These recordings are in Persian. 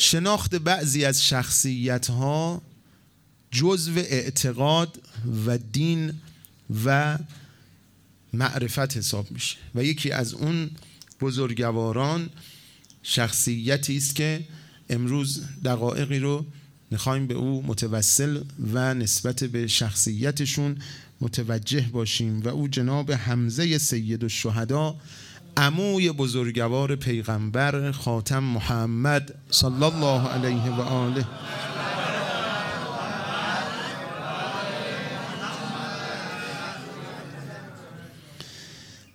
شناخت بعضی از شخصیت ها جزو اعتقاد و دین و معرفت حساب میشه. و یکی از اون بزرگواران شخصیتی است که امروز دقایقی رو می‌خوایم به او متوسل و نسبت به شخصیتشون متوجه باشیم. و او جناب حمزه سید الشهدا عموی بزرگوار پیغمبر خاتم محمد صلی الله علیه و آله.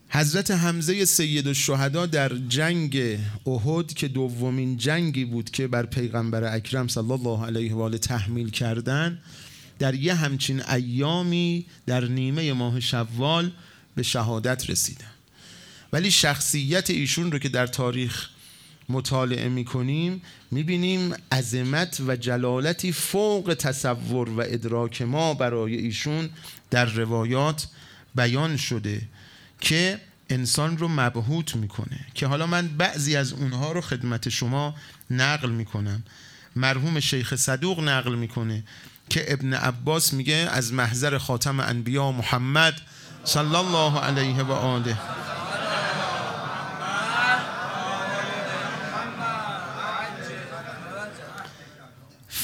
حضرت حمزه سید الشهدا در جنگ احد که دومین جنگی بود که بر پیغمبر اکرم صلی الله علیه و آله تحمیل کردن در یه همچین ایامی در نیمه ماه شوال به شهادت رسیدن. ولی شخصیت ایشون رو که در تاریخ مطالعه می‌کنیم می‌بینیم عظمت و جلالتی فوق تصور و ادراک ما برای ایشون در روایات بیان شده که انسان رو مبهوت می‌کنه. که حالا من بعضی از اونها رو خدمت شما نقل می‌کنم. مرحوم شیخ صدوق نقل می‌کنه که ابن عباس میگه از محضر خاتم انبیا محمد صلی الله علیه و آله.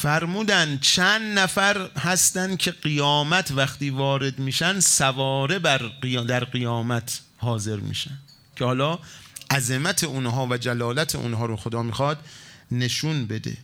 فرمودن چند نفر هستن که قیامت وقتی وارد میشن سواره بر در قیامت حاضر میشن. که حالا عظمت اونها و جلالت اونها رو خدا می‌خواد نشون بده.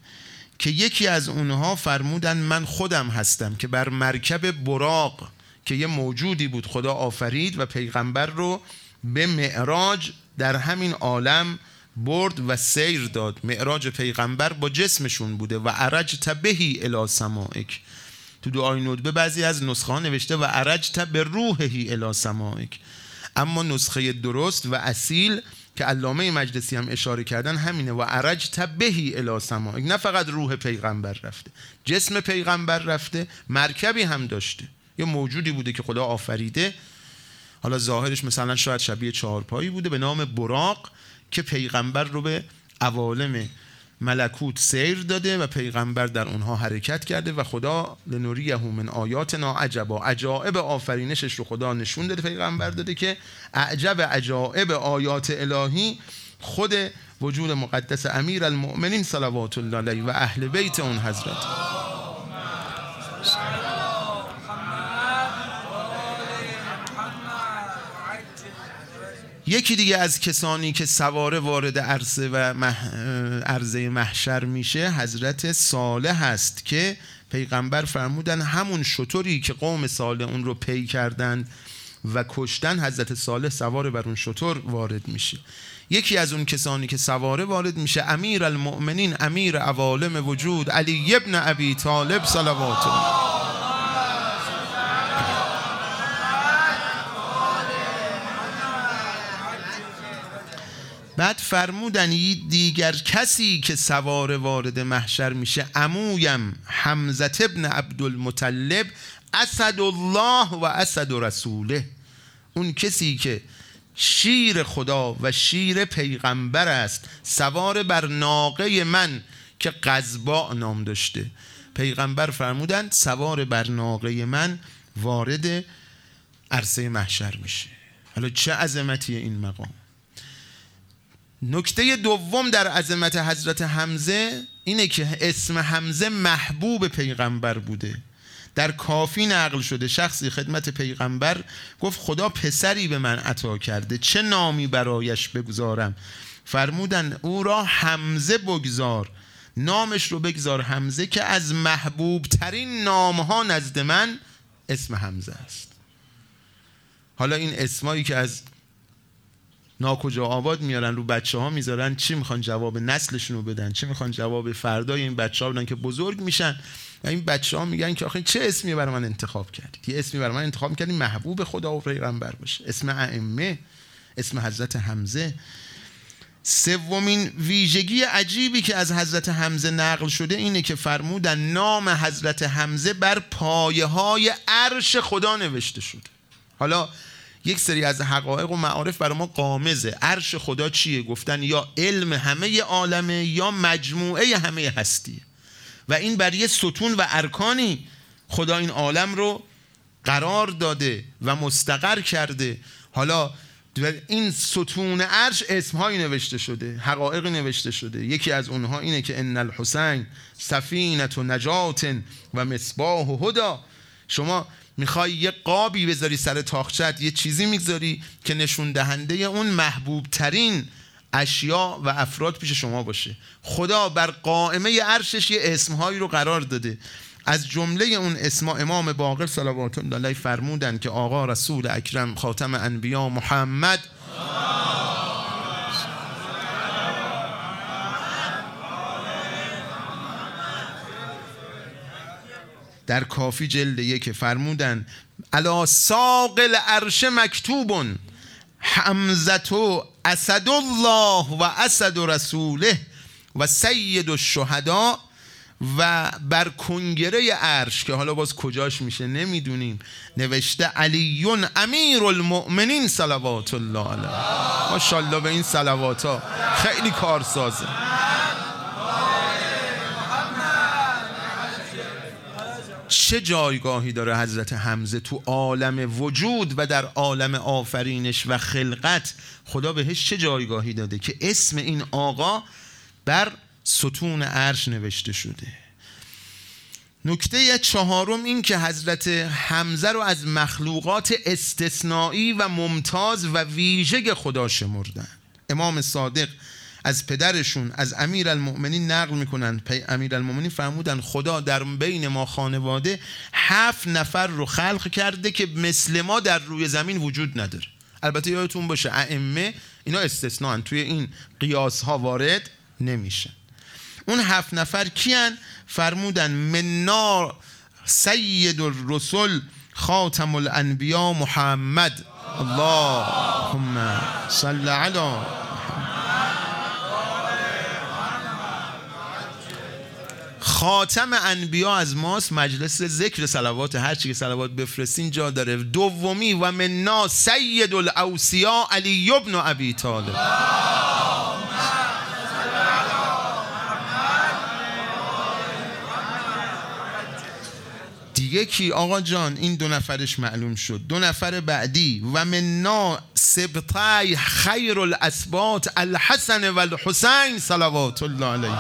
که یکی از اونها فرمودن من خودم هستم که بر مرکب براق که یه موجودی بود خدا آفرید و پیغمبر رو به معراج در همین عالم برد و سیر داد. معراج پیغمبر با جسمشون بوده و عرج تبهی الی سمائک تو دعای ندبه بعضی از نسخه نوشته و عرج به روحهی الی سمائک اما نسخه درست و اصیل که علامه مجلسی هم اشاره کردن همینه. و عرج تبهی الی سمائک نه فقط روح پیغمبر رفته جسم پیغمبر رفته مرکبی هم داشته. یه موجودی بوده که خدا آفریده. حالا ظاهرش مثلا شاید شبیه چهارپایی بوده به نام براق. که پیغمبر رو به عوالم ملکوت سیر داده و پیغمبر در اونها حرکت کرده و خدا لنوریه من آیاتنا عجبا. عجائب آفرینشش رو خدا نشون داده پیغمبر داده که اعجب عجائب آیات الهی خود وجود مقدس امیر المؤمنین صلوات الله علیه و اهل بیت اون حضرت. یکی دیگه از کسانی که سواره وارد عرصه و عرضه محشر میشه حضرت صالح هست که پیغمبر فرمودن همون شطوری که قوم صالح اون رو پی کردن و کشتن حضرت صالح سوار بر اون شطور وارد میشه. یکی از اون کسانی که سواره وارد میشه امیر المؤمنین امیر عوالم وجود علی ابن ابی طالب صلوات بعد فرمودن دیگر کسی که سوار وارد محشر میشه امویم حمزت ابن عبدالمطلب اسد الله و اسد رسوله. اون کسی که شیر خدا و شیر پیغمبر است سوار بر ناقه من که قذبا نام داشته. پیغمبر فرمودن سوار بر ناقه من وارد عرصه محشر میشه. حالا چه عظمتی این مقام؟ نکته دوم در عظمت حضرت حمزه اینه که اسم حمزه محبوب پیغمبر بوده. در کافی نقل شده. شخصی خدمت پیغمبر گفت خدا پسری به من عطا کرده. چه نامی برایش بگذارم؟ فرمودن او را حمزه بگذار. نامش رو بگذار حمزه که از محبوب ترین نام ها نزد من اسم حمزه است. حالا این اسمایی که از ناکجا آباد میارن رو بچه ها می‌ذارن چی می‌خوان جواب نسلشون رو بدن؟ چی می‌خوان جواب فردای این بچه ها بدن که بزرگ میشن؟ و این بچه ها میگن که آخه چه اسمی برای من انتخاب کردید یه اسمی برای من انتخاب کردید محبوب خدا و پیغمبر باشه. اسم ائمه اسم حضرت حمزه. سومین ویژگی عجیبی که از حضرت حمزه نقل شده اینه که فرمودن نام حضرت حمزه بر پایه های عرش خدا نوشته شده. حالا یک سری از حقایق و معارف برای ما قامزه. عرش خدا چیه؟ گفتن یا علم همه عالمه یا مجموعه همه هستیه و این بر یه ستون و ارکانی خدا این عالم رو قرار داده و مستقر کرده. حالا این ستون عرش اسمهایی نوشته شده حقایق نوشته شده. یکی از اونها اینه که ان الحسین سفینت و نجات و مصباح و هدا شما می‌خوای یه قابی بذاری سر تاخچت یه چیزی می‌گذاری که نشون دهنده اون محبوب ترین اشیا و افراد پیش شما باشه. خدا بر قائمه عرشش یه اسمهایی رو قرار داده. از جمله اون اسما امام باقر صلوات الله علیه فرمودن که آقا رسول اکرم خاتم انبیا محمد در کافی جلد یک فرمودن علا ساقل عرش مکتوبون حمزتو اسد الله و اسد رسوله و سید الشهدا و بر کنگره عرش که حالا باز کجاش میشه نمی‌دونیم. نوشته علیون امیر المؤمنین صلوات الله علیه. ماشاءالله به این صلوات ها خیلی کارسازه. چه جایگاهی داره حضرت حمزه تو عالم وجود و در عالم آفرینش و خلقت؟ خدا بهش چه جایگاهی داده که اسم این آقا بر ستون عرش نوشته شده؟ نکته چهارم این که حضرت حمزه رو از مخلوقات استثنایی و ممتاز و ویژه خدا شمردن. امام صادق از پدرشون از امیر المؤمنین نقل می‌کنن. امیر المؤمنین فرمودن خدا در بین ما خانواده هفت نفر رو خلق کرده که مثل ما در روی زمین وجود نداره. البته یادتون باشه ائمه اینا استثنان توی این قیاس ها وارد نمیشن. اون هفت نفر کیان؟ فرمودن منا سید الرسل خاتم الانبیا محمد. اللهم صل علی خاتم انبیا از ماست مجلس ذکر صلوات هر چی که صلوات بفرستین جا داره. دومی و منا سید الاوسیا علی ابن ابی طالب. دیگه کی؟ آقا جان این دو نفرش معلوم شد. دو نفر بعدی. و منا سبطای خیر الاسبات الحسن و الحسین صلوات الله علیه.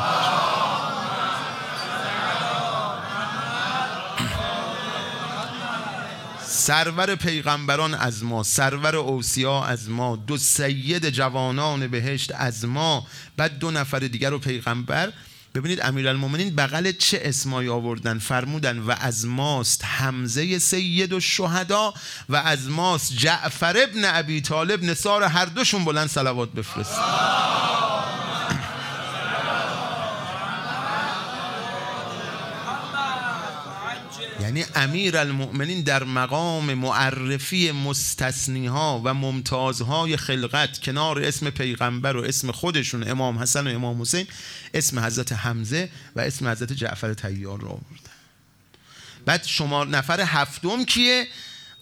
سرور پیغمبران از ما سرور اوسیا از ما دو سید جوانان بهشت از ما بعد دو نفر دیگر رو پیغمبر. ببینید امیرالمومنین بغل چه اسمایی آوردن؟ فرمودن و از ماست حمزه سید و شهدا و از ماست جعفر ابن ابی طالب نصار هر دوشون بلند صلوات بفرست. یعنی امیر المؤمنین در مقام معرفی مستثنی ها و ممتازهای خلقت کنار اسم پیغمبر و اسم خودشون امام حسن و امام حسین اسم حضرت حمزه و اسم حضرت جعفر تیار رو آوردن. بعد شما نفر هفتم کیه؟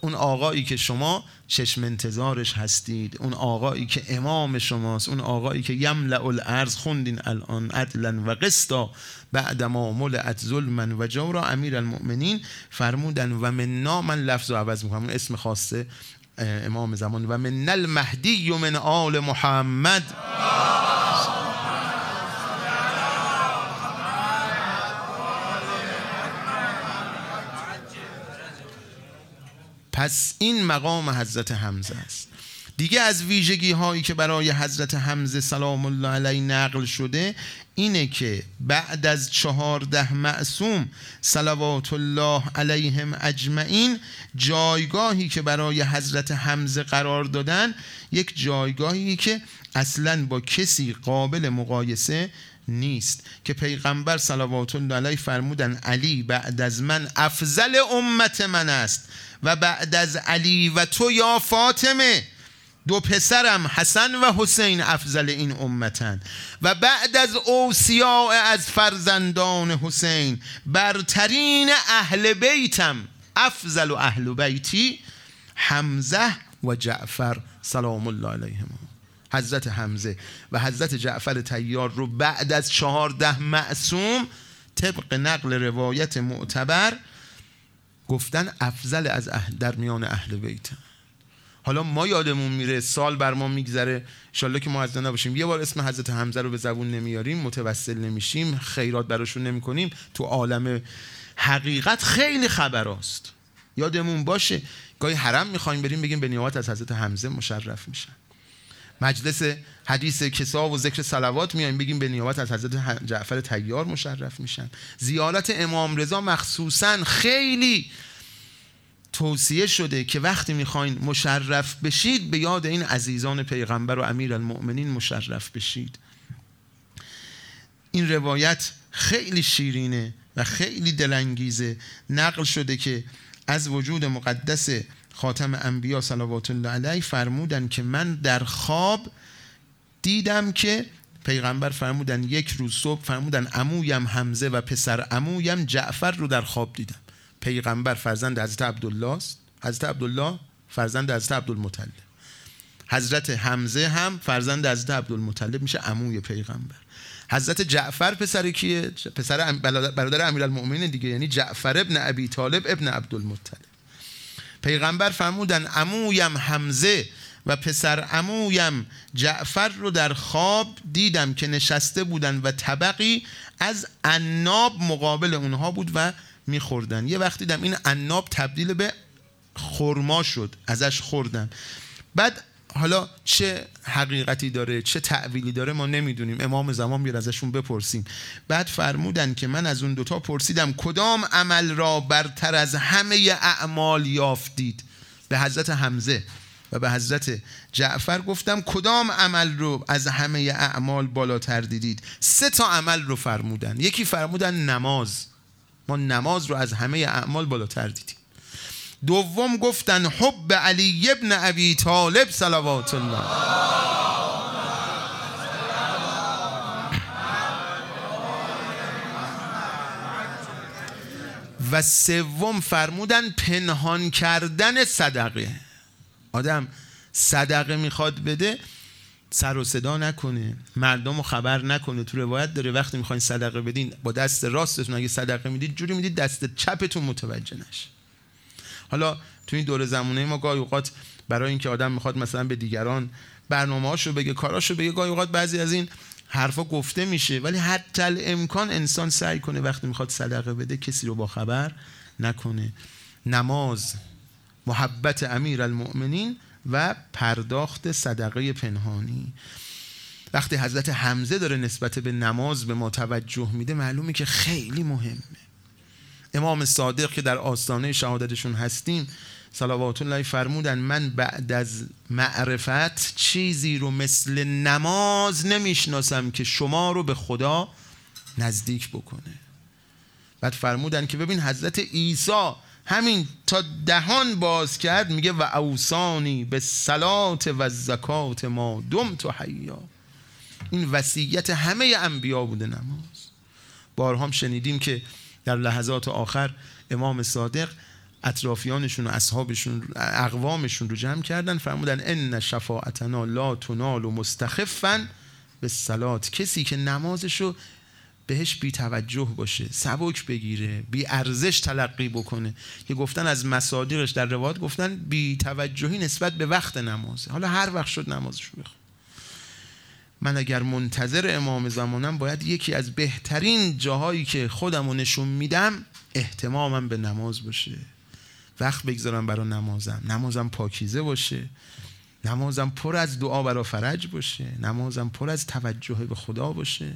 اون آقایی که شما چشم انتظارش هستید اون آقایی که امام شماست اون آقایی که یملع الارض خوندین الان عدلا و قسطا بعد ما ملعت ظلما و جورا. امیر المؤمنین فرمودن و من من لفظ رو عوض می‌کنم اسم خاصه امام زمان. و من المهدی من آل محمد. پس این مقام حضرت حمزه است. دیگه از ویژگی هایی که برای حضرت حمزه سلام الله علیه نقل شده اینه که بعد از چهارده معصوم صلوات الله علیهم اجمعین جایگاهی که برای حضرت حمزه قرار دادن یک جایگاهی که اصلا با کسی قابل مقایسه نیست. که پیغمبر صلوات الله علیه فرمودن علی بعد از من افضل امت من است. و بعد از علی و تو یا فاطمه. دو پسرم حسن و حسین افضل این امتن. و بعد از اوسیاء از فرزندان حسین برترین اهل بیتم افضل و اهل بیتی حمزه و جعفر سلام الله علیهما حضرت حمزه و حضرت جعفر تیار رو بعد از چهارده معصوم طبق نقل روایت معتبر گفتن افضل از در میان اهل بیت. حالا ما یادمون میره سال بر ما میگذره. انشالله که ما از نباشیم. یه بار اسم حضرت حمزه رو به زبون نمیاریم متوسل نمیشیم خیرات براشون نمی‌کنیم. تو عالم حقیقت خیلی خبراست. یادمون باشه گاهی حرم می‌خوایم بریم بگیم به نیابت از حضرت حمزه مشرف میشن. مجلس حدیث کسا و ذکر صلوات میایم بگیم به نیابت از حضرت جعفر تیار مشرف میشن. زیارت امام رضا مخصوصا خیلی توصیه شده که وقتی می‌خواین مشرف بشید به یاد این عزیزان پیغمبر و امیر المؤمنین مشرف بشید. این روایت خیلی شیرینه و خیلی دلانگیزه. نقل شده که از وجود مقدس خاتم انبیا صلوات الله علیه فرمودن که من در خواب دیدم که پیغمبر فرمودن یک روز صبح فرمودن امویم حمزه و پسر امویم جعفر رو در خواب دیدم. پیغمبر فرزند حضرت عبدالله است حضرت عبدالله فرزند حضرت عبدالمطلب. حضرت حمزه هم فرزند حضرت عبدالمطلب میشه عموی پیغمبر. حضرت جعفر پسر کیه؟ پسر برادر امیرالمؤمنین دیگه یعنی جعفر ابن ابی طالب ابن عبدالمطلب. پیغمبر فرمودن عمویم حمزه و پسر عمویم جعفر رو در خواب دیدم که نشسته بودن و طبقی از عناب مقابل اونها بود و میخوردن. یه وقتی دیدم این عناب تبدیل به خرما شد ازش خوردن. بعد حالا چه حقیقتی داره چه تعویلی داره ما نمی‌دونیم. امام زمان بیاد ازشون بپرسیم. بعد فرمودن که من از اون دوتا پرسیدم کدام عمل را برتر از همه اعمال یافتید؟ به حضرت حمزه و به حضرت جعفر گفتم کدام عمل رو از همه اعمال بالاتر دیدید؟ سه تا عمل رو فرمودن. یکی فرمودن نماز. ما نماز رو از همه اعمال بالاتر دیدیم. دوم گفتن حب علی ابن ابی طالب صلوات الله. و سوم فرمودن پنهان کردن صدقه. آدم صدقه می‌خواد بده سر و صدا نکنه مردم رو خبر نکنه. تو روایت داره وقتی می‌خواین صدقه بدین با دست راستتون اگه صدقه می‌دید جوری می‌دید دست چپتون متوجه نشه. حالا تو این دور زمانه ما گاهی اوقات برای اینکه آدم می‌خواد مثلا به دیگران برنامه‌هاشو بگه کاراشو بگه گاهی اوقات بعضی از این حرفا گفته میشه ولی حتی امکان انسان سعی کنه وقتی می‌خواد صدقه بده کسی رو با خبر نکنه. نماز محبت امیر المؤمنین و پرداخت صدقه پنهانی. وقتی حضرت حمزه داره نسبت به نماز به ما توجه میده معلومه که خیلی مهمه. امام صادق که در آستانه شهادتشون هستیم صلوات الله فرمودن من بعد از معرفت چیزی رو مثل نماز نمی‌شناسم که شما رو به خدا نزدیک بکنه. بعد فرمودن که ببین حضرت عیسی همین تا دهان باز کرد میگه و اوسانی به سلات و زکات ما دم تو حیا. این وصیت همه انبیا بوده نماز. بارها شنیدیم که در لحظات آخر امام صادق اطرافیانشون و اصحابشون اقوامشون رو جمع کردن فرمودن ان شفاعتنا لا تنال و مستخفا به سلات کسی که نمازشو بهش بی توجه باشه سبک بگیره بی ارزش تلقی بکنه. که گفتن از مصادیقش در روایت گفتن بی توجهی نسبت به وقت نمازه حالا هر وقت شد نمازش بخون. من اگر منتظر امام زمانم باید یکی از بهترین جاهایی که خودم رو نشون میدم احتمامم به نماز باشه. وقت بگذارم برای نمازم. نمازم پاکیزه باشه. نمازم پر از دعا برای فرج باشه. نمازم پر از توجه به خدا باشه.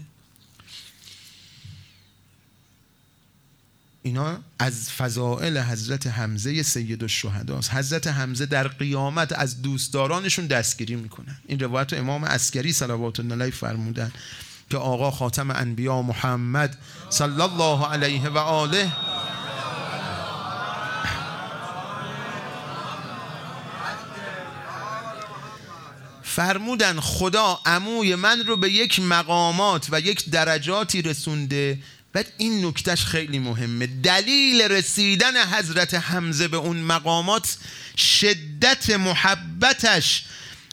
اینا از فضائل حضرت حمزه سید الشهداست حضرت حمزه در قیامت از دوستدارانشون دستگیری می‌کنن. این روایت امام اسکری صلوات الله فرمودن که آقا خاتم انبیا محمد صلی الله علیه و آله فرمودن خدا عموی من رو به یک مقامات و یک درجاتی رسونده بعد این نکتهش خیلی مهمه. دلیل رسیدن حضرت حمزه به اون مقامات شدت محبتش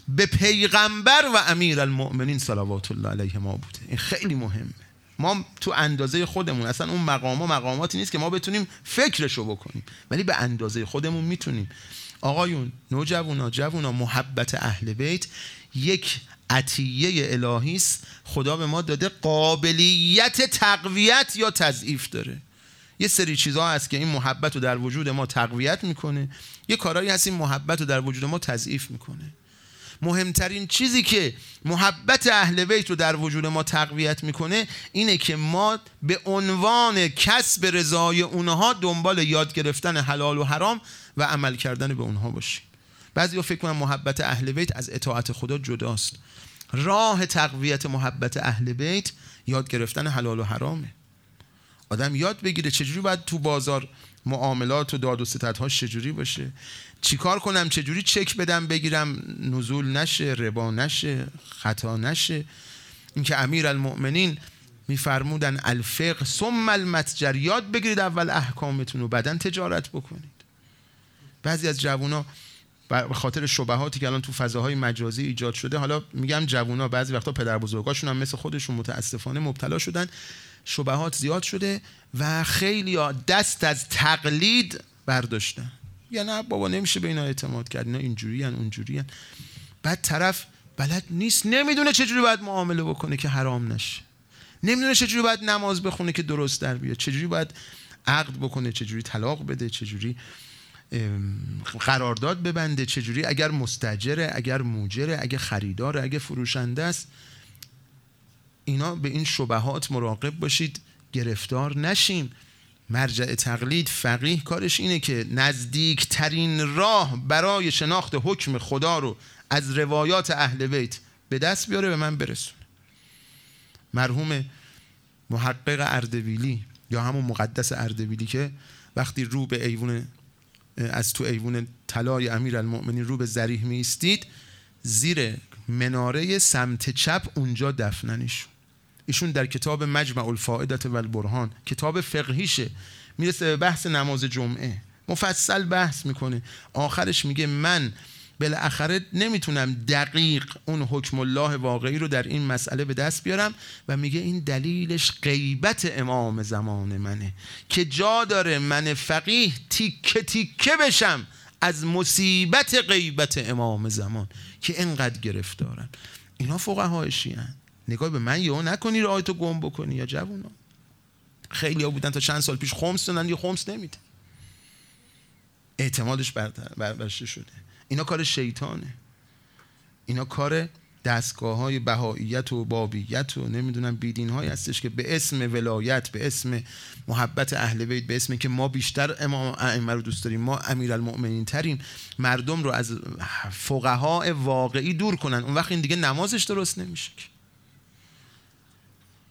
به پیغمبر و امیر المؤمنین صلوات الله علیه ما بوده. این خیلی مهمه. ما تو اندازه خودمون اصلا اون مقام مقاماتی نیست که ما بتونیم فکرشو بکنیم. ولی به اندازه خودمون می‌تونیم. آقایون نوجوانا جوونا محبت اهل بیت یک عطیه الهی است خدا به ما داده قابلیت تقویت یا تضعیف داره. یه سری چیزها هست که این محبت رو در وجود ما تقویت می‌کنه. یه کارهایی هست این محبت رو در وجود ما تضعیف می‌کنه. مهمترین چیزی که محبت اهل بیت رو در وجود ما تقویت می‌کنه اینه که ما به عنوان کسب رضای اونها دنبال یاد گرفتن حلال و حرام و عمل کردن به اونها باشیم. بعضی فکر کنن محبت اهل بیت از اطاعت خدا جداست. راه تقویت محبت اهل بیت یاد گرفتن حلال و حرامه. آدم یاد بگیره چجوری باید تو بازار معاملات و داد و ستدهاش چجوری باشه. چیکار کنم چجوری چک بدم بگیرم نزول نشه ربا نشه خطا نشه. اینکه امیر المؤمنین میفرمودن الفقه ثم المتجر. یاد بگیرید اول احکامتون و بعدا تجارت بکنید. بعضی از جوونا به خاطر شبهاتی که الان تو فضاهای مجازی ایجاد شده حالا میگم جوونا بعضی وقتا پدر بزرگاشون هم مثل خودشون متاسفانه مبتلا شدن. شبهات زیاد شده و خیلی دست از تقلید برداشتن. یا نه بابا نمیشه به اینا اعتماد کرد اینا اینجوری هن اونجوری هن. بعد طرف بلد نیست نمی‌دونه چجوری باید معامله بکنه که حرام نشه. نمی‌دونه چجوری باید نماز بخونه که درست در بیاد. چجوری باید عقد بکنه چجوری طلاق بده چجوری قرارداد ببنده چجوری؟ اگر مستجره اگر موجره اگر خریداره اگر فروشنده است. اینا به این شبهات مراقب باشید. گرفتار نشیم. مرجع تقلید فقیه کارش اینه که نزدیکترین راه برای شناخت حکم خدا رو از روایات اهل بیت به دست بیاره به من برسونه. مرحوم محقق اردبیلی یا همون مقدس اردبیلی که وقتی رو به ایوون از تو ایوون طلای امیر المؤمنین رو به زریح میستید زیر مناره سمت چپ اونجا دفننشون ایشون در کتاب مجمع الفائدت و البرهان کتاب فقهیشه. می‌رسه به بحث نماز جمعه. مفصل بحث می‌کنه. آخرش میگه من بالاخره نمی‌تونم دقیق اون حکم الله واقعی رو در این مسئله به دست بیارم و میگه این دلیلش غیبت امام زمان منه که جا داره من فقیه تیکه تیکه بشم از مصیبت غیبت امام زمان که انقدر گرفتارن. اینا فقهای شیعن. نگاه به من یا نکنی رو آیتو گم بکنی یا جوونا. خیلی ها بودن تا چند سال پیش خمس دادن یا خمس نمیده. اعتمادش برشته شده. اینا کار شیطانه. اینا کار دستگاه های بهاییت و بابیت و نمی‌دونم بیدین های هستش که به اسم ولایت به اسم محبت اهل بیت به اسم که ما بیشتر امام ائمه رو دوست داریم ما امیرالمؤمنین تریم مردم رو از فقها واقعی دور کنن. اون وقت این دیگه نمازش درست نمیشه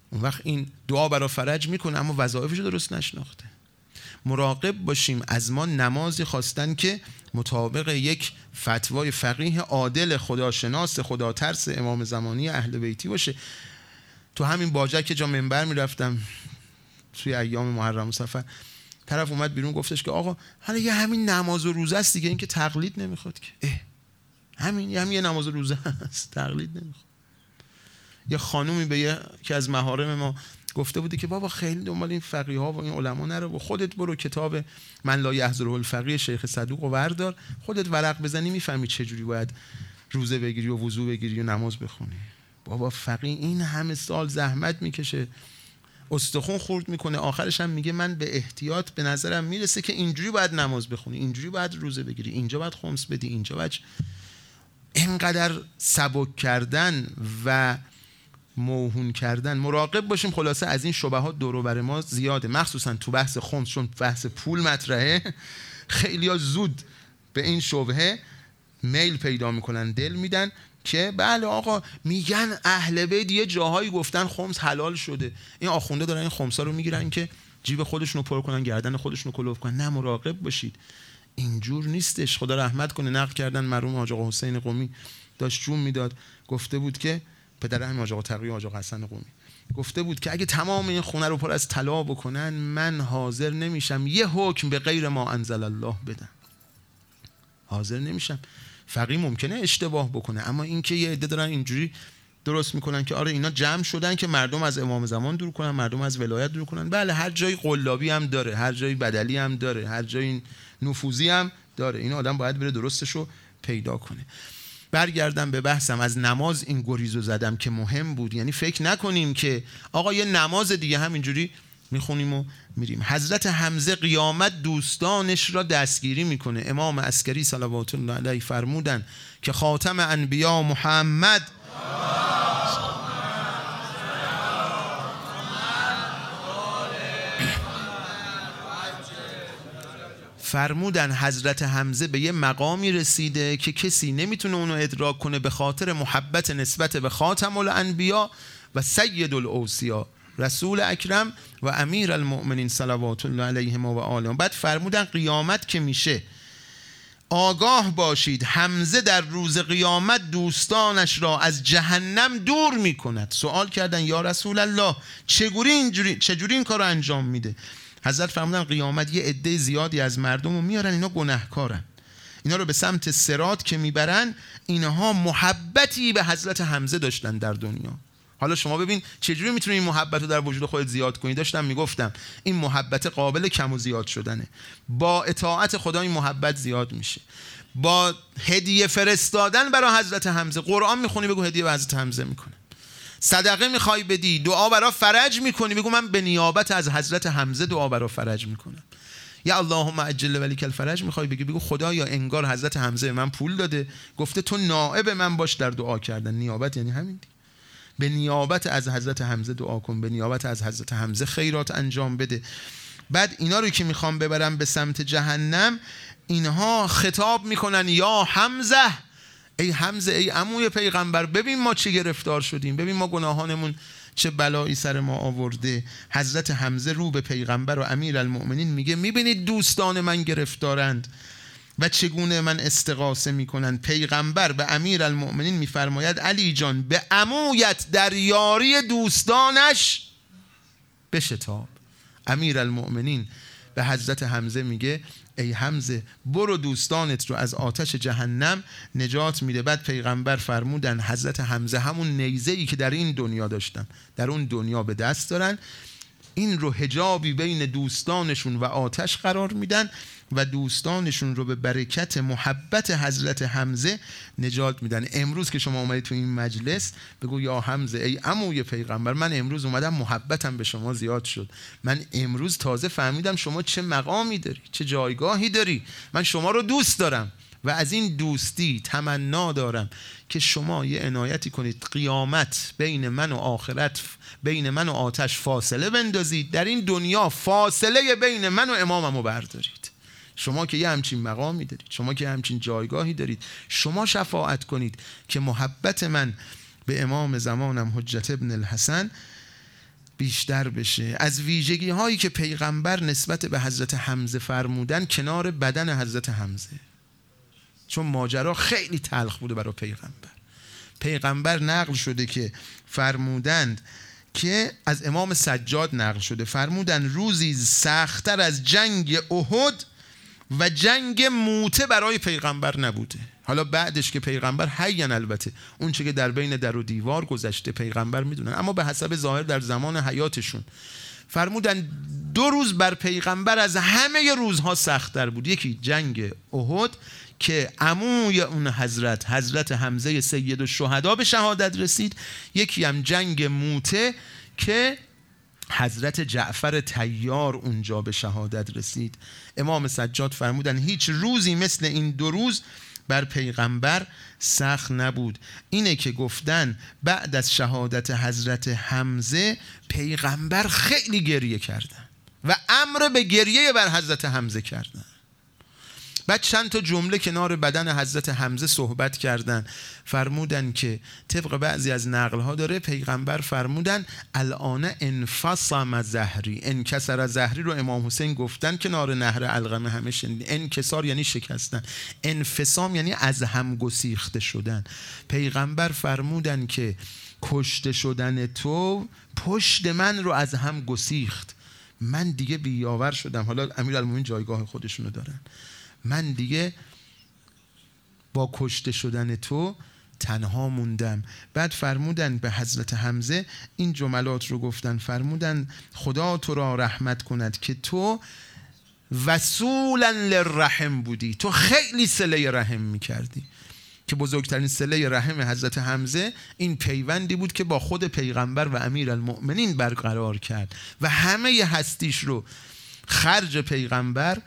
اون وقت این دعا برا فرج می‌کنه اما وظایفش درست نشناخته. مراقب باشیم از ما نمازی خواستن که مطابق یک فتوای فقیه عادل خداشناس خدا ترس امام زمانی اهل بیتی باشه. تو همین باجه که جا منبر می‌رفتم توی ایام محرم و سفر طرف اومد بیرون گفتش که آقا حالا یه همین نماز و روزه است دیگه این که تقلید نمی‌خواد که. اه همین همین یه نماز و روزه است تقلید نمی‌خواد. یه خانومی به که از محارم ما گفته بودی که بابا خیلی دنبال این فقیه ها و این علما نرو و خودت برو کتاب من لا یحضره الفقیه شیخ صدوق و وردار. خودت ورق بزنی می‌فهمی چه جوری باید روزه بگیری و وضو بگیری و نماز بخونی. بابا فقیه این همه سال زحمت می‌کشه. استخون خورد می‌کنه. آخرش هم میگه من به احتیاط به نظرم می‌رسه که اینجوری باید نماز بخونی. اینجوری باید روزه بگیری. اینجا باید خمس بدی. اینجا باید اینقدر سبک کردن و موهون کردن. مراقب باشیم خلاصه از این شبهات دور بر ما زیاده. مخصوصا تو بحث خمس چون بحث پول مطرحه. خیلی زود به این شبهه میل پیدا می‌کنن دل میدن که بله آقا میگن اهل بیت یه جاهایی گفتن خمس حلال شده. این آخونده دارن این خمسا رو می‌گیرن که جیب خودشونو پر کنن گردن خودشونو کلوف کنن. نه مراقب باشید. اینجور نیستش. خدا رحمت کنه نقل کردن مرحوم آقا حسین قومی داشت جون می‌داد. گفته بود که پدر همین آقا تقی آقا حسن قومی. گفته بود که اگه تمام این خونه رو پر از طلا بکنن من حاضر نمیشم یه حکم به غیر ما انزل الله بدم. حاضر نمیشم. فقی ممکنه اشتباه بکنه اما اینکه یه عده دارن اینجوری درست می‌کنن که آره اینا جمع شدن که مردم از امام زمان دور کنن مردم از ولایت دور کنن. بله هر جایی قلابی هم داره هر جایی بدلی هم داره هر جایی نفوذی هم داره. این آدم باید بره درستش رو پیدا کنه. برگردم به بحثم. از نماز این گریزو زدم که مهم بود. یعنی فکر نکنیم که آقا یه نماز دیگه همینجوری می‌خونیم و میریم. حضرت حمزه قیامت دوستانش را دستگیری می‌کنه. امام اسکری صلوات الله علیه فرمودن که خاتم انبیا محمد فرمودن حضرت حمزه به یه مقامی رسیده که کسی نمی‌تونه اونو ادراک کنه به خاطر محبت نسبت به خاتم الانبیا و سید الاوسیا رسول اکرم و امیر المؤمنین صلوات الله علیهم و آلهم بعد فرمودن قیامت که میشه. آگاه باشید حمزه در روز قیامت دوستانش را از جهنم دور می کند سوال کردن یا رسول الله چگوری اینجوری چجوری این کار انجام میده؟ حضرت فرمودن قیامت یه عده زیادی از مردم رو میارن اینا گناهکارن. اینا رو به سمت سرات که می‌برن اینها محبتی به حضرت حمزه داشتن در دنیا. حالا شما ببین چجوری می‌تونی این محبت رو در وجود خودت زیاد کنی؟ داشتم می‌گفتم این محبت قابل کم و زیاد شدنه. با اطاعت خدا این محبت زیاد میشه. با هدیه فرستادن برای حضرت حمزه. قرآن می‌خونی بگو هدیه به حضرت حمزه می‌کنه. صدقه می‌خوای بدی دعا برا فرج می‌کنی. بگو من به نیابت از حضرت حمزه دعا برا فرج می‌کنم. یا اللهم عجل ولی کل فرج می‌خوای بگی؟ بگو خدا یا انگار حضرت حمزه من پول داده. گفته تو نائب من باش در دعا کردن. نیابت یعنی همین. دی. به نیابت از حضرت حمزه دعا کن. به نیابت از حضرت حمزه خیرات انجام بده. بعد اینا رو که می‌خوام ببرم به سمت جهنم اینها خطاب می‌کنن یا حمزه! ای حمزه ای عموی پیغمبر ببین ما چی گرفتار شدیم. ببین ما گناهانمون چه بلایی سر ما آورده. حضرت حمزه رو به پیغمبر و امیر المؤمنین میگه می‌بینید دوستان من گرفتارند و چگونه من استقاسه می‌کنند. پیغمبر به امیر المؤمنین میفرماید علی جان به عمویت در یاری دوستانش بشتاب. امیر المؤمنین به حضرت حمزه میگه ای حمزه برو دوستانت رو از آتش جهنم نجات میده. بعد پیغمبر فرمودن حضرت حمزه همون نیزه ای که در این دنیا داشتن در اون دنیا به دست دارن. این رو هجابی بین دوستانشون و آتش قرار میدن. و دوستانشون رو به برکت محبت حضرت حمزه نجات میدن. امروز که شما اومدید تو این مجلس بگو یا حمزه ای عموی پیغمبر من امروز اومدم محبتم به شما زیاد شد. من امروز تازه فهمیدم شما چه مقامی داری چه جایگاهی داری. من شما رو دوست دارم و از این دوستی تمنا دارم که شما یه عنایتی کنید. قیامت بین من و آخرت بین من و آتش فاصله بندازید. در این دنیا فاصله بین من و اماممو بردارید. شما که یه همچین مقامی دارید شما که همچین جایگاهی دارید شما شفاعت کنید که محبت من به امام زمانم حجت ابن الحسن بیشتر بشه. از ویژگی هایی که پیغمبر نسبت به حضرت حمزه فرمودن کنار بدن حضرت حمزه. چون ماجرا خیلی تلخ بوده برای پیغمبر. پیغمبر نقل شده که فرمودند که از امام سجاد نقل شده. فرمودن روزی سختتر از جنگ احد و جنگ موته برای پیغمبر نبوده. حالا بعدش که پیغمبر حیان البته. اون چه که در بین در و دیوار گذشته پیغمبر می‌دونن اما به حسب ظاهر در زمان حیاتشون. فرمودن دو روز بر پیغمبر از همه روزها سختتر بود. یکی جنگ احد که عموی اون حضرت حضرت حمزه سید و شهدا به شهادت رسید. یکی هم جنگ موته که حضرت جعفر تیار اونجا به شهادت رسید. امام سجاد فرمودن هیچ روزی مثل این دو روز بر پیغمبر سخت نبود. اینه که گفتن بعد از شهادت حضرت حمزه پیغمبر خیلی گریه کردن و امر به گریه بر حضرت حمزه کردن. بعد چند تا جمله کنار بدن حضرت حمزه صحبت کردن. فرمودن که طبق بعضی از نقل ها داره پیغمبر فرمودن الان انفصم زهری. انکسر زهری رو امام حسین گفتن کنار نهر القمه همه شنید انکسار یعنی شکستن. انفصام یعنی از هم گسیخته شدن. پیغمبر فرمودن که کشته شدن تو پشت من رو از هم گسیخت. من دیگه بیاور شدم. حالا امیر جایگاه خودشونو دارن. من دیگه با کشته شدن تو تنها موندم. بعد فرمودن به حضرت حمزه این جملات رو گفتن. فرمودن خدا تو را رحمت کند که تو وصولا للرحم بودی. تو خیلی سله رحم می‌کردی. که بزرگترین سله رحم حضرت حمزه این پیوندی بود که با خود پیغمبر و امیر المؤمنین برقرار کرد. و همه هستیش رو خرج پیغمبر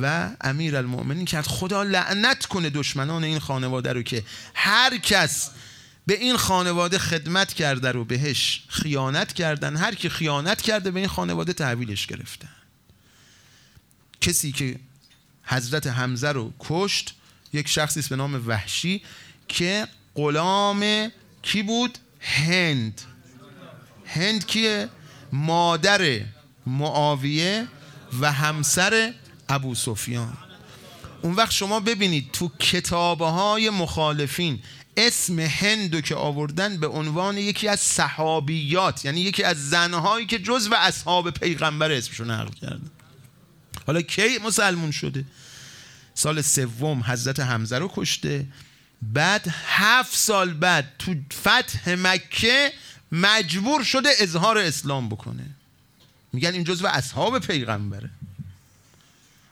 و امیر المؤمنین کرد خدا لعنت کنه دشمنان این خانواده رو که هر کس به این خانواده خدمت کرده رو بهش خیانت کردن هر کی خیانت کرده به این خانواده تحویلش گرفتن کسی که حضرت حمزه رو کشت یک شخصی است به نام وحشی که غلام کی بود؟ هند. هند کیه؟ مادر معاویه و همسر ابو سفیان. اون وقت شما ببینید تو کتابه های مخالفین اسم هندو که آوردن به عنوان یکی از صحابیات یعنی یکی از زنهایی که جز و اصحاب پیغمبر اسمشون نقل کردن. حالا کی مسلمون شده؟ سال سوم حضرت حمزه رو کشته. بعد هفت سال بعد تو فتح مکه مجبور شده اظهار اسلام بکنه. میگن این جزو اصحاب پیغمبره.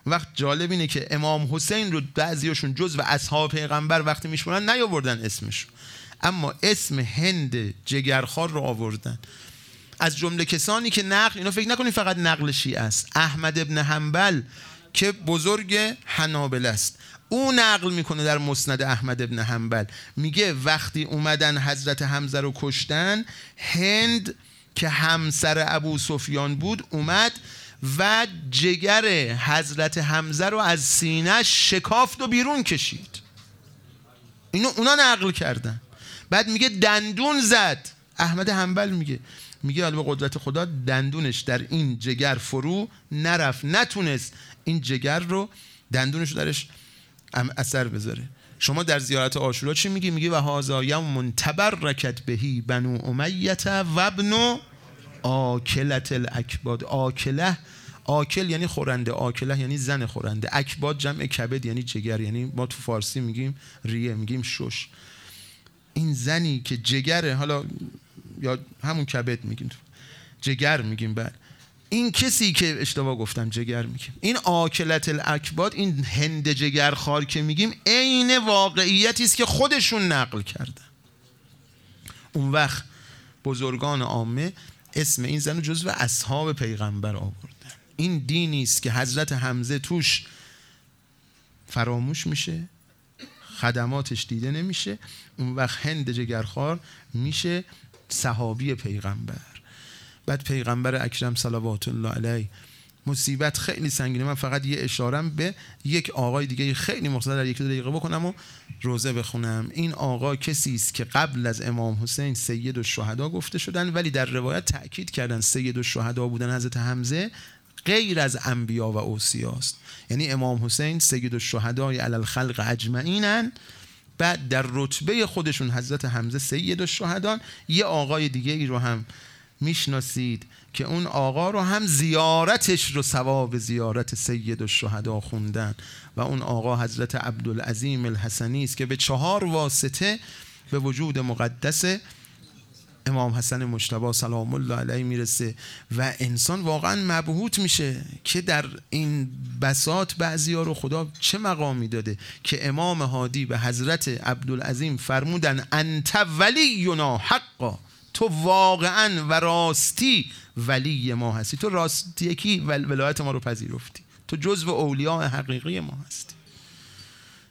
وقت جالب اینه که امام حسین رو بعضیاشون جز و اصحاب پیغمبر وقتی میشونن نیاوردن اسمش اما اسم هند جگرخار رو آوردن. از جمله کسانی که نقل اینو فکر نکنید فقط نقل شیعه است. احمد ابن حنبل که بزرگ حنابل است. او نقل می‌کنه در مسند احمد ابن حنبل. میگه وقتی اومدن حضرت حمزه رو کشتن هند که همسر ابو سفیان بود اومد و جگر حضرت حمزه رو از سینه شکافت و بیرون کشید. اینو اونا نقل کردن. بعد میگه دندون زد. احمد حنبل میگه. میگه حالا به قدرت خدا دندونش در این جگر فرو نرفت. نتونست این جگر رو دندونش درش اثر بذاره. شما در زیارت آشورا چی میگی؟ میگی و هازا یوم رکت بهی بنو امیت و ابن آکلت الاکباد. آکله آکل یعنی خورنده آکله یعنی زن خورنده. اکباد جمع کبد یعنی جگر یعنی ما تو فارسی میگیم ریه میگیم شش. این زنی که جگره حالا یا همون کبد میگیم جگر میگیم بعد این کسی که اشتباه گفتم جگر میگیم. این آکلت الاکباد این هند جگر خار که میگیم عین واقعیتی است که خودشون نقل کردن. اون وقت بزرگان عامه اسم این زن جزو اصحاب پیغمبر آوردن این دینی است که حضرت حمزه توش فراموش میشه خدماتش دیده نمیشه اون وقت هند جگرخوار میشه صحابی پیغمبر. بعد پیغمبر اکرم صلوات الله علیه مصیبت خیلی سنگینه. من فقط یه اشارم به یک آقای دیگه خیلی مختصر در یک دقیقه بکنم و روزه بخونم. این آقا کسی است که قبل از امام حسین سید و شهدا گفته شدن ولی در روایت تاکید کردن سید و شهدا بودن حضرت حمزه غیر از انبیا و اوسیاست. یعنی امام حسین سید الشهدای علی الخلق اجمعینن. بعد در رتبه خودشون حضرت حمزه سید الشهدان یه آقای دیگه ای رو هم می‌شناسید که اون آقا رو هم زیارتش رو ثواب زیارت سید الشهدا خوندن و اون آقا حضرت عبدالعظیم الحسنی است که به چهار واسطه به وجود مقدس امام حسن مجتبی سلام الله علیه می‌رسه و انسان واقعا مبهوت میشه که در این بسات بعضی ها رو خدا چه مقامی داده که امام هادی به حضرت عبدالعظیم فرمودن انت ولینا حقا. تو واقعا و راستی ولی ما هستی. تو راستی کی ولایت ما رو پذیرفتی. تو جزو اولیاء حقیقی ما هستی.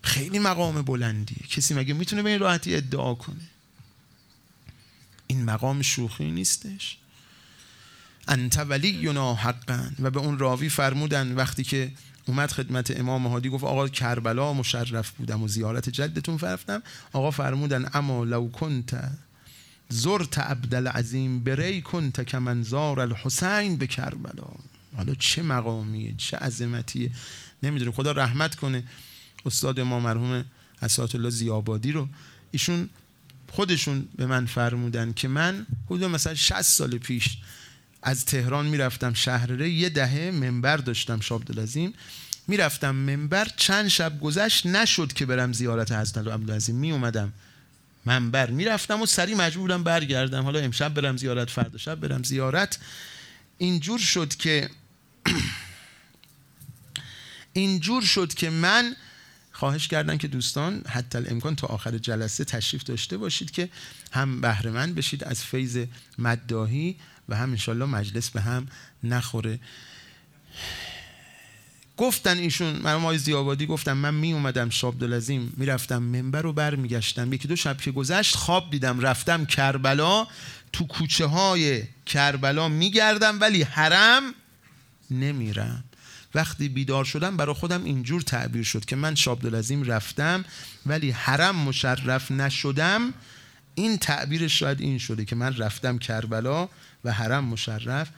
خیلی مقام بلندیه. کسی مگه می‌تونه به این راحتی ادعا کنه؟ این مقام شوخی نیستش. انت ولینا حقا. و به اون راوی فرمودن وقتی که اومد خدمت امام هادی گفت آقا کربلا مشرف بودم و زیارت جدتون فرفتم. آقا فرمودن اما لو کنت زرت عبدالعظیم بری کنت که منظار الحسین به کربلا حالا چه مقامیه چه عظمتیه نمی‌دونه خدا رحمت کنه. استاد ما مرحوم اسات الله زیابادی رو. ایشون خودشون به من فرمودن که من حدود مثلا 60 سال پیش از تهران می‌رفتم شهرره یه دهه منبر داشتم شابدالعظیم می‌رفتم منبر چند شب گذشت نشد که برم زیارت حضرت عبدالعظیم. می اومدم منبر می‌رفتم و سری مجبور بودم برگردم. حالا امشب برم زیارت فردا شب برم زیارت. اینجور شد که اینجور شد که من خواهش کردن که دوستان حتی الامکان تا آخر جلسه تشریف داشته باشید که هم بهره مند بشید از فیض مداهی و هم انشالله مجلس به هم نخوره. گفتن ایشون من آقای زیابادی گفتم من می اومدم شابدالعظیم می‌رفتم منبر رو بر میگشتم یکی دو شب که گذشت خواب دیدم رفتم کربلا. تو کوچه های کربلا میگردم ولی حرم نمیرم. وقتی بیدار شدم برای خودم اینجور تعبیر شد که من شابدالعظیم رفتم ولی حرم مشرف نشدم. این تعبیرش شاید این شده که من رفتم کربلا و حرم مشرف.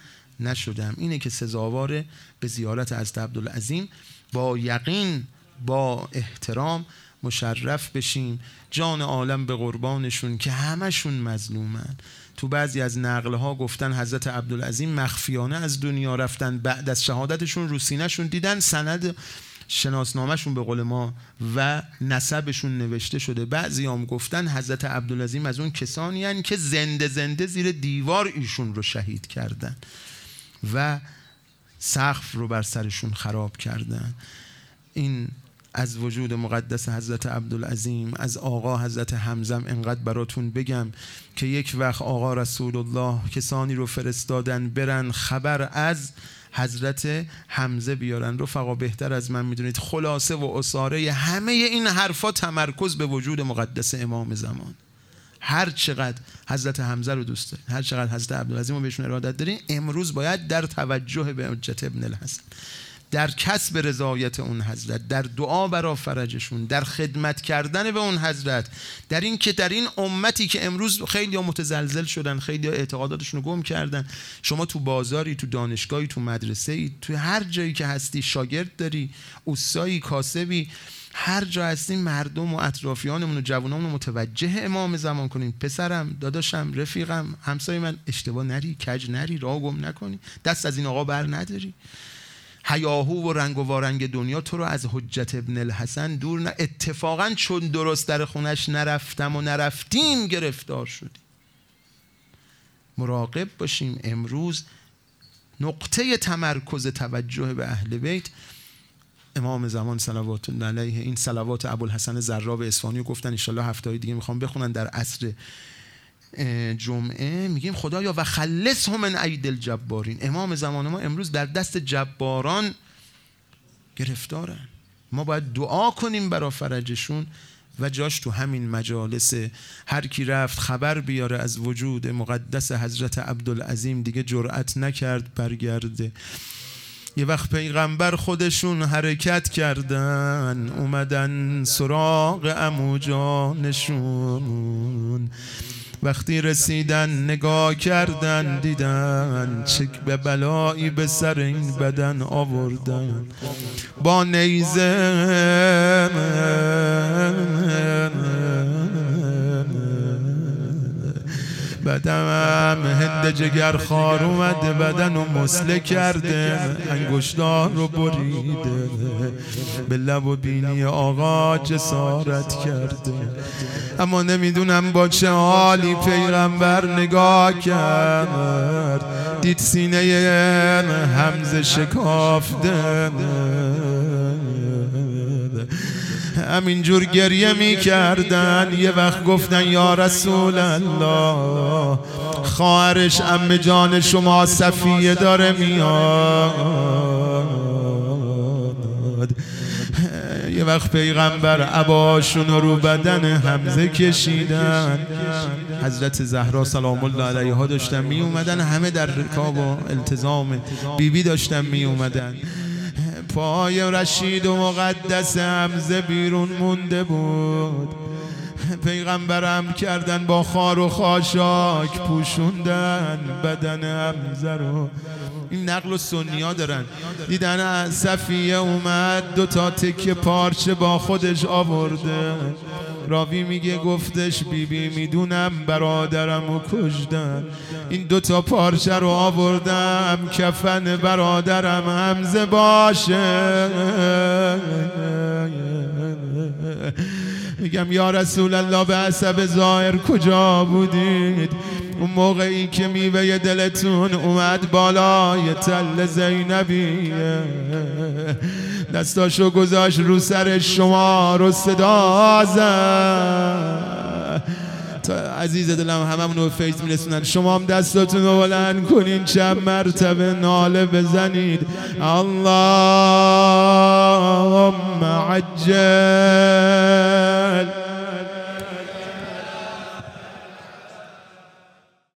نشدم. اینه که سزاوار به زیارت از عبدالعظیم با یقین با احترام مشرف بشیم. جان عالم به قربانشون که همشون مظلومن. تو بعضی از نقل ها گفتن حضرت عبدالعظیم مخفیانه از دنیا رفتن. بعد از شهادتشون رو سینهشون دیدن. سند شناسنامهشون به قول ما و نسبشون نوشته شده. بعضی هم گفتن حضرت عبدالعظیم از اون کسانی که زنده زنده زیر دیوار ایشون رو شهید کردن. و سقف رو بر سرشون خراب کردن. این از وجود مقدس حضرت عبدالعظیم از آقا حضرت حمزم انقدر براتون بگم که یک وقت آقا رسول الله کسانی رو فرستادن برن خبر از حضرت حمزه بیارن. رفقا بهتر از من می‌دونید خلاصه و اصاره همه این حرفا تمرکز به وجود مقدس امام زمان. هر چقدر حضرت حمزه رو دوست دارین هر چقدر حضرت عبدالعظیم رو بهشون ارادت دارین امروز باید در توجه به حجت ابن الحسن در کسب رضایت اون حضرت در دعا برا فرجشون در خدمت کردن به اون حضرت در این که در این امتی که امروز خیلی متزلزل شدن خیلی اعتقاداتشون رو گم کردن شما تو بازاری تو دانشگاهی تو مدرسه ای تو هر جایی که هستی شاگرد داری اوسایی کاسبی هر جا هستیم مردم و اطرافیانمون و جوانمون رو متوجه امام زمان کنیم. پسرم داداشم رفیقم همسای من اشتباه نری کج نری راه گم نکنی. دست از این آقا بر نداری. هیاهو و رنگ و وارنگ دنیا تو رو از حجت ابن الحسن دور نه اتفاقا چون درست در خونش نرفتم و نرفتیم گرفتار شدیم. مراقب باشیم. امروز نقطه تمرکز توجه به اهل بیت. امام زمان صلوات علیه این صلوات ابوالحسن زراب اصفهانی گفتن. ان هفته دیگه می‌خوام بخونن در عصر جمعه. میگیم خدایا و خلص هم من عید الجبارین. امام زمان ما امروز در دست جباران گرفتارن. ما باید دعا کنیم برا فرجشون و جاش تو همین مجالس. هر کی رفت خبر بیاره از وجود مقدس حضرت عبدالعظیم دیگه جرأت نکرد برگرده. یه وقت پیغمبر خودشون حرکت کردن اومدن سراغ امو جانشون. وقتی رسیدن نگاه کردن دیدن چک به بلایی به سر این بدن آوردن. با نیزه بدم. هند جگر خار اومده بدن و مسله کرده. انگشتار رو بریده. به لب و بینی آقا جسارت کرده. اما نمی‌دونم با چه حالی پیغمبر نگاه کرد. دید سینه همزه شکافته. همینجور گریه می‌کردن. یه وقت گفتن یا رسول الله خواهرش ام جان شما صفیه داره میاد. یه وقت پیغمبر عباشون رو بدن حمزه کشیدن. حضرت زهرا سلام الله علیها داشتن می اومدن همه در رکاب و التزام بیبی داشتن می اومدن پای رشید و مقدس همزه بیرون مونده بود. پیغمبرم کردن با خار و خاشاک پوشوندن بدن همزه رو. این نقل و سنیا دارن. دیدن صفیه اومد دو تا تکه پارچه با خودش آورده. راوی میگه گفتش بیبی بی می‌دونم برادرم و کشدن این دوتا پارچه رو آوردم کفن برادرم همزه باشه. میگم یا رسول الله به عصب ظاهر کجا بودید؟ اون موقعی که میوه دلتون اومد بالای تل زینبیه. دستاشو گذاشت رو سر شما رو صدا تا عزیز دلم هممون رو فیض میرسونن. شما هم دستاتون رو بلند کنین چند مرتبه ناله بزنید. اللهم عجل.